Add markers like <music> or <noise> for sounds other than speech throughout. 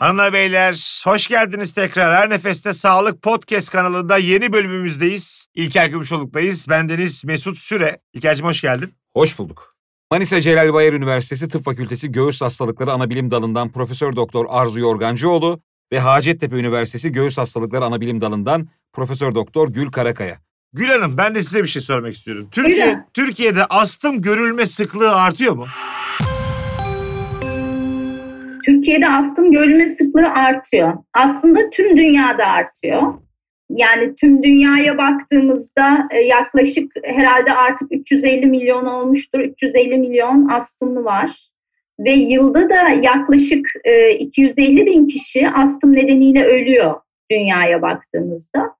Hanımlar beyler hoş geldiniz tekrar. Her Nefeste Sağlık Podcast kanalında yeni bölümümüzdeyiz. İlker Gümüşoluk'tayız. Bendeniz Mesut Süre. İlker'cim hoş geldin. Hoş bulduk. Manisa Celal Bayar Üniversitesi Tıp Fakültesi Göğüs Hastalıkları Anabilim Dalı'ndan Profesör Doktor Arzu Yorgancıoğlu ve Hacettepe Üniversitesi Göğüs Hastalıkları Anabilim Dalı'ndan Profesör Doktor Gül Karakaya. Gül Hanım ben de size bir şey sormak istiyorum. Türkiye. Türkiye'de astım görülme sıklığı artıyor mu? Türkiye'de astım görülme sıklığı artıyor. Aslında tüm dünyada artıyor. Yani tüm dünyaya baktığımızda e, yaklaşık herhalde artık 350 milyon olmuştur. 350 milyon astımlı var. Ve yılda da yaklaşık e, 250 bin kişi astım nedeniyle ölüyor dünyaya baktığımızda.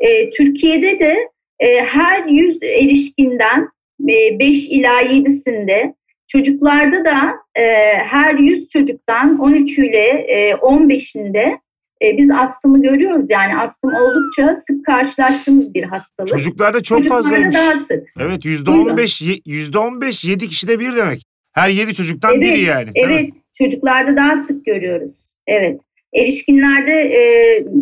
E, Türkiye'de de e, her 100 erişkinden e, 5 ila 7'sinde Çocuklarda da e, her 100 çocuktan 13 ile e, 15'inde e, biz astımı görüyoruz. Yani astım oldukça sık karşılaştığımız bir hastalık. Çocuklarda çok Çocuklarda fazlaymış. daha sık. Evet yüzde on beş, ye- yüzde on beş yedi kişide bir demek. Her yedi çocuktan Evet, biri yani. Evet, çocuklarda daha sık görüyoruz. Evet. Erişkinlerde e,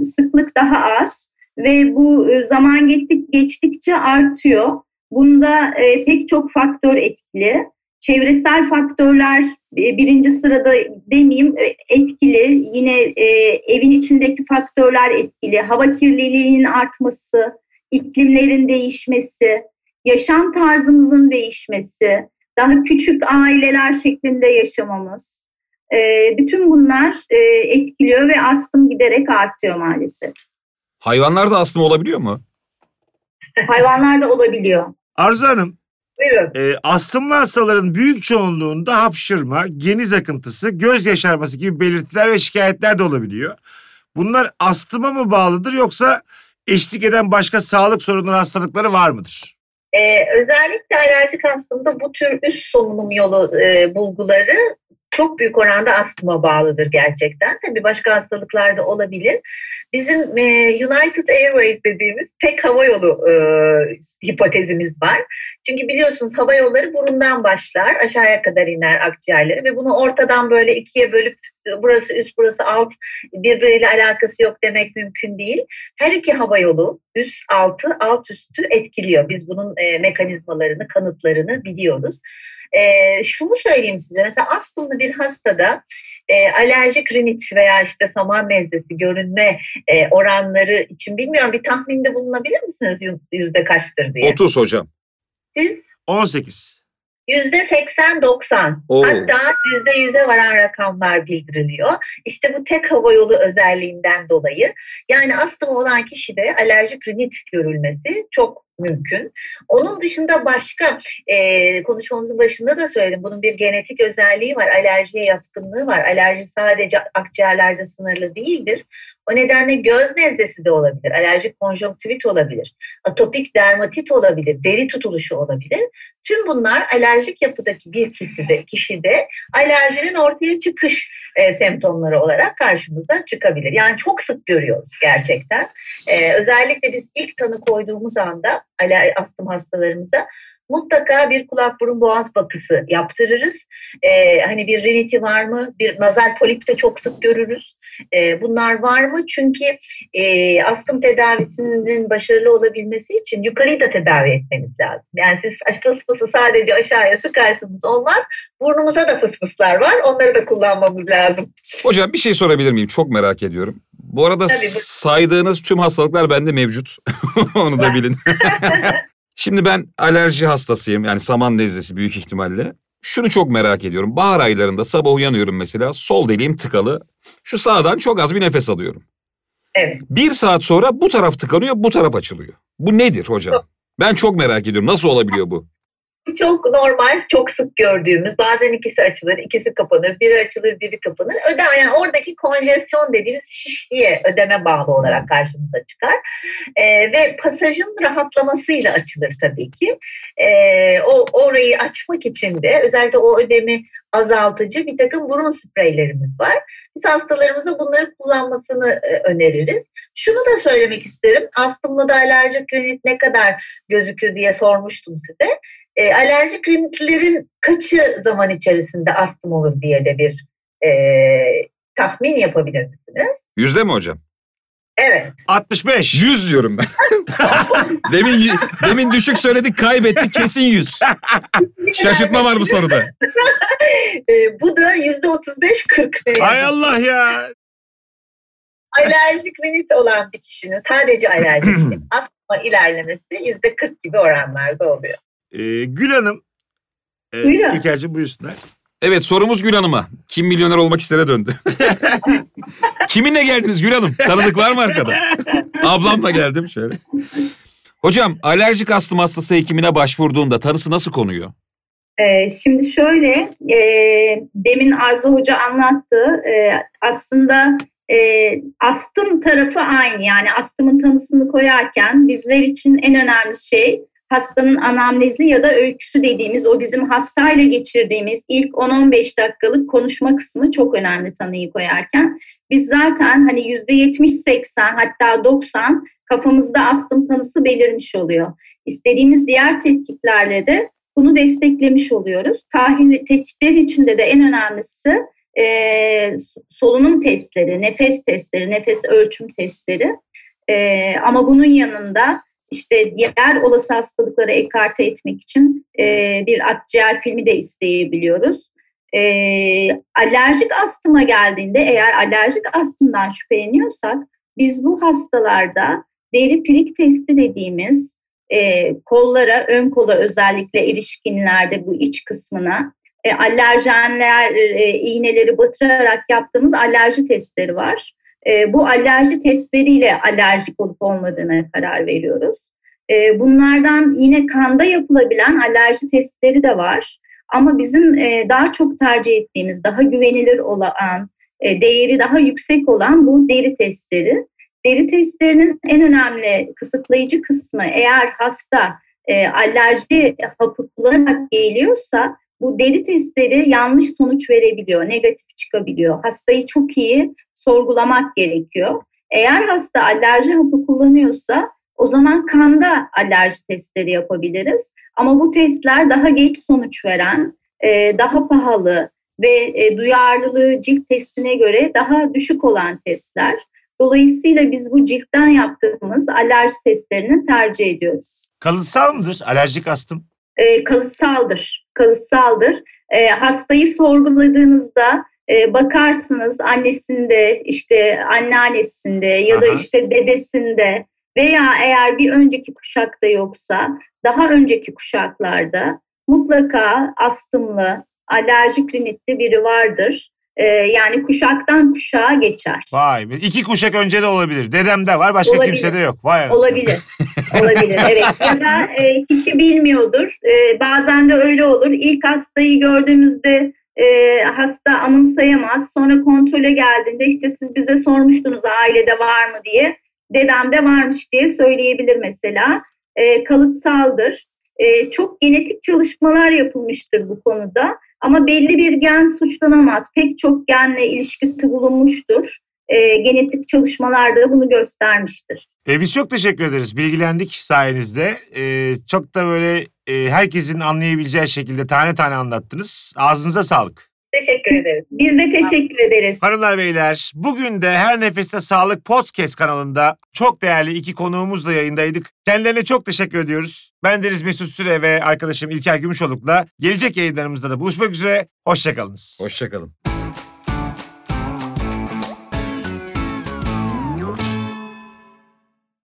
sıklık daha az ve bu e, zaman geçtik, geçtikçe artıyor. Bunda e, pek çok faktör etkili. Çevresel faktörler e, birinci sırada demeyeyim e, etkili. Yine e, evin içindeki faktörler etkili. Hava kirliliğinin artması, iklimlerin değişmesi, yaşam tarzımızın değişmesi, daha küçük aileler şeklinde yaşamamız. Bütün bunlar etkiliyor ve astım giderek artıyor maalesef. Hayvanlarda astım olabiliyor mu? Hayvanlarda olabiliyor. Arzu Hanım Buyurun. e, astımlı hastaların büyük çoğunluğunda hapşırma, geniz akıntısı, göz yaşarması gibi belirtiler ve şikayetler de olabiliyor. Bunlar astıma mı bağlıdır yoksa eşlik eden başka sağlık sorunları hastalıkları var mıdır? Ee, özellikle alerjik astımda bu tür üst solunum yolu e, bulguları çok büyük oranda astıma bağlıdır gerçekten. Tabii başka hastalıklar da olabilir. Bizim e, United Airways dediğimiz tek hava yolu e, hipotezimiz var. Çünkü biliyorsunuz hava yolları burundan başlar, aşağıya kadar iner akciğerleri ve bunu ortadan böyle ikiye bölüp burası üst burası alt birbiriyle alakası yok demek mümkün değil. Her iki hava yolu üst altı alt üstü etkiliyor. Biz bunun e, mekanizmalarını kanıtlarını biliyoruz. E, şunu söyleyeyim size mesela astımlı bir hastada e, alerjik rinit veya işte saman nezlesi görünme e, oranları için bilmiyorum bir tahminde bulunabilir misiniz Yü- yüzde kaçtır diye? 30 hocam. Siz 18. Yüzde 80-90 Oo. hatta yüzde yüze varan rakamlar bildiriliyor. İşte bu tek hava yolu özelliğinden dolayı yani astımı olan kişide alerjik rinit görülmesi çok mümkün. Onun dışında başka e, konuşmamızın başında da söyledim bunun bir genetik özelliği var alerjiye yatkınlığı var. Alerji sadece akciğerlerde sınırlı değildir. O nedenle göz nezlesi de olabilir, alerjik konjonktivit olabilir, atopik dermatit olabilir, deri tutuluşu olabilir. Tüm bunlar alerjik yapıdaki bir kişide, kişide alerjinin ortaya çıkış e, semptomları olarak karşımıza çıkabilir. Yani çok sık görüyoruz gerçekten. E, özellikle biz ilk tanı koyduğumuz anda astım hastalarımıza mutlaka bir kulak burun boğaz bakısı yaptırırız. E, hani bir riniti var mı? Bir nazal polip de çok sık görürüz. E, bunlar var mı? Çünkü e, astım tedavisinin başarılı olabilmesi için yukarıyı da tedavi etmemiz lazım. Yani siz fıs fısı sadece aşağıya sıkarsınız olmaz. Burnumuza da fıs fıslar var. Onları da kullanmamız lazım. Hocam bir şey sorabilir miyim? Çok merak ediyorum. Bu arada Tabii, saydığınız tüm hastalıklar bende mevcut. <laughs> Onu da bilin. <laughs> Şimdi ben alerji hastasıyım. Yani saman nezlesi büyük ihtimalle. Şunu çok merak ediyorum. Bahar aylarında sabah uyanıyorum mesela. Sol deliğim tıkalı. Şu sağdan çok az bir nefes alıyorum. Evet. Bir saat sonra bu taraf tıkanıyor, bu taraf açılıyor. Bu nedir hocam? Ben çok merak ediyorum. Nasıl olabiliyor bu? Çok normal, çok sık gördüğümüz. Bazen ikisi açılır, ikisi kapanır. Biri açılır, biri kapanır. Öde, yani oradaki konjesyon dediğimiz şişliğe ödeme bağlı olarak karşımıza çıkar. Ee, ve pasajın rahatlamasıyla açılır tabii ki. Ee, o orayı açmak için de özellikle o ödemi azaltıcı bir takım burun spreylerimiz var. Biz hastalarımıza bunları kullanmasını e, öneririz. Şunu da söylemek isterim. Astımlı da alerjik rinit ne kadar gözükür diye sormuştum size. E, alerjik rinitlerin kaçı zaman içerisinde astım olur diye de bir e, tahmin yapabilir misiniz? Yüzde mi hocam? Evet. 65. 100 diyorum ben. <laughs> demin demin düşük söyledik kaybettik kesin 100. Şaşırtma var bu soruda. Ee, <laughs> bu da yüzde 35-40. Hay Allah ya. alerjik rinit olan bir kişinin sadece alerjik rinit <clears throat> astma ilerlemesi yüzde 40 gibi oranlarda oluyor. Ee, Gül Hanım. E, Buyurun. İlker'cim buyursunlar. Evet sorumuz Gül Hanım'a. Kim milyoner olmak istere döndü. <laughs> Kiminle geldiniz Gül Hanım? Tanıdık var mı arkada? Ablamla geldim şöyle. Hocam alerjik astım hastası hekimine başvurduğunda tanısı nasıl konuyor? Ee, şimdi şöyle, e, demin Arzu Hoca anlattı. E, aslında e, astım tarafı aynı. Yani astımın tanısını koyarken bizler için en önemli şey hastanın anamnezi ya da öyküsü dediğimiz o bizim hastayla geçirdiğimiz ilk 10-15 dakikalık konuşma kısmı çok önemli tanıyı koyarken. Biz zaten hani %70-80 hatta 90 kafamızda astım tanısı belirmiş oluyor. İstediğimiz diğer tetkiklerle de bunu desteklemiş oluyoruz. Tahlil tetkikler içinde de en önemlisi e, solunum testleri, nefes testleri, nefes ölçüm testleri. E, ama bunun yanında işte diğer olası hastalıkları ekarte etmek için e, bir akciğer filmi de isteyebiliyoruz. E, alerjik astıma geldiğinde eğer alerjik astımdan şüpheleniyorsak biz bu hastalarda deri pirik testi dediğimiz e, kollara, ön kola özellikle erişkinlerde bu iç kısmına e, alerjenler e, iğneleri batırarak yaptığımız alerji testleri var. E, bu alerji testleriyle alerjik olup olmadığına karar veriyoruz. E, bunlardan yine kanda yapılabilen alerji testleri de var. Ama bizim e, daha çok tercih ettiğimiz, daha güvenilir olan, e, değeri daha yüksek olan bu deri testleri. Deri testlerinin en önemli kısıtlayıcı kısmı eğer hasta e, alerji hapı kullanarak geliyorsa bu deri testleri yanlış sonuç verebiliyor, negatif çıkabiliyor. Hastayı çok iyi sorgulamak gerekiyor. Eğer hasta alerji hapı kullanıyorsa o zaman kanda alerji testleri yapabiliriz. Ama bu testler daha geç sonuç veren, e, daha pahalı ve e, duyarlılığı cilt testine göre daha düşük olan testler. Dolayısıyla biz bu ciltten yaptığımız alerji testlerini tercih ediyoruz. Kalıtsal mıdır alerjik astım? E, kalıtsaldır, kalıtsaldır. E, hastayı sorguladığınızda e, bakarsınız annesinde, işte anneannesinde ya da Aha. işte dedesinde veya eğer bir önceki kuşakta yoksa daha önceki kuşaklarda mutlaka astımlı, alerjik rinitli biri vardır. E, yani kuşaktan kuşağa geçer. Vay be. İki kuşak önce de olabilir. Dedemde var başka Olabilir. kimsede yok. Vay. Olabilir. <laughs> Olabilir evet. Ya da e, kişi bilmiyordur. E, bazen de öyle olur. İlk hastayı gördüğümüzde e, hasta anımsayamaz. Sonra kontrole geldiğinde işte siz bize sormuştunuz ailede var mı diye. Dedemde varmış diye söyleyebilir mesela. E, kalıtsaldır. E, çok genetik çalışmalar yapılmıştır bu konuda. Ama belli bir gen suçlanamaz. Pek çok genle ilişkisi bulunmuştur. E, genetik çalışmalar da bunu göstermiştir. E, biz çok teşekkür ederiz. Bilgilendik sayenizde. E, çok da böyle e, herkesin anlayabileceği şekilde tane tane anlattınız. Ağzınıza sağlık. Teşekkür ederiz. Biz de teşekkür ederiz. Hanımlar beyler bugün de Her Nefeste Sağlık Podcast kanalında çok değerli iki konuğumuzla yayındaydık. Kendilerine çok teşekkür ediyoruz. Ben Deniz Mesut Süre ve arkadaşım İlker Gümüşoluk'la gelecek yayınlarımızda da buluşmak üzere. Hoşçakalınız. Hoşçakalın.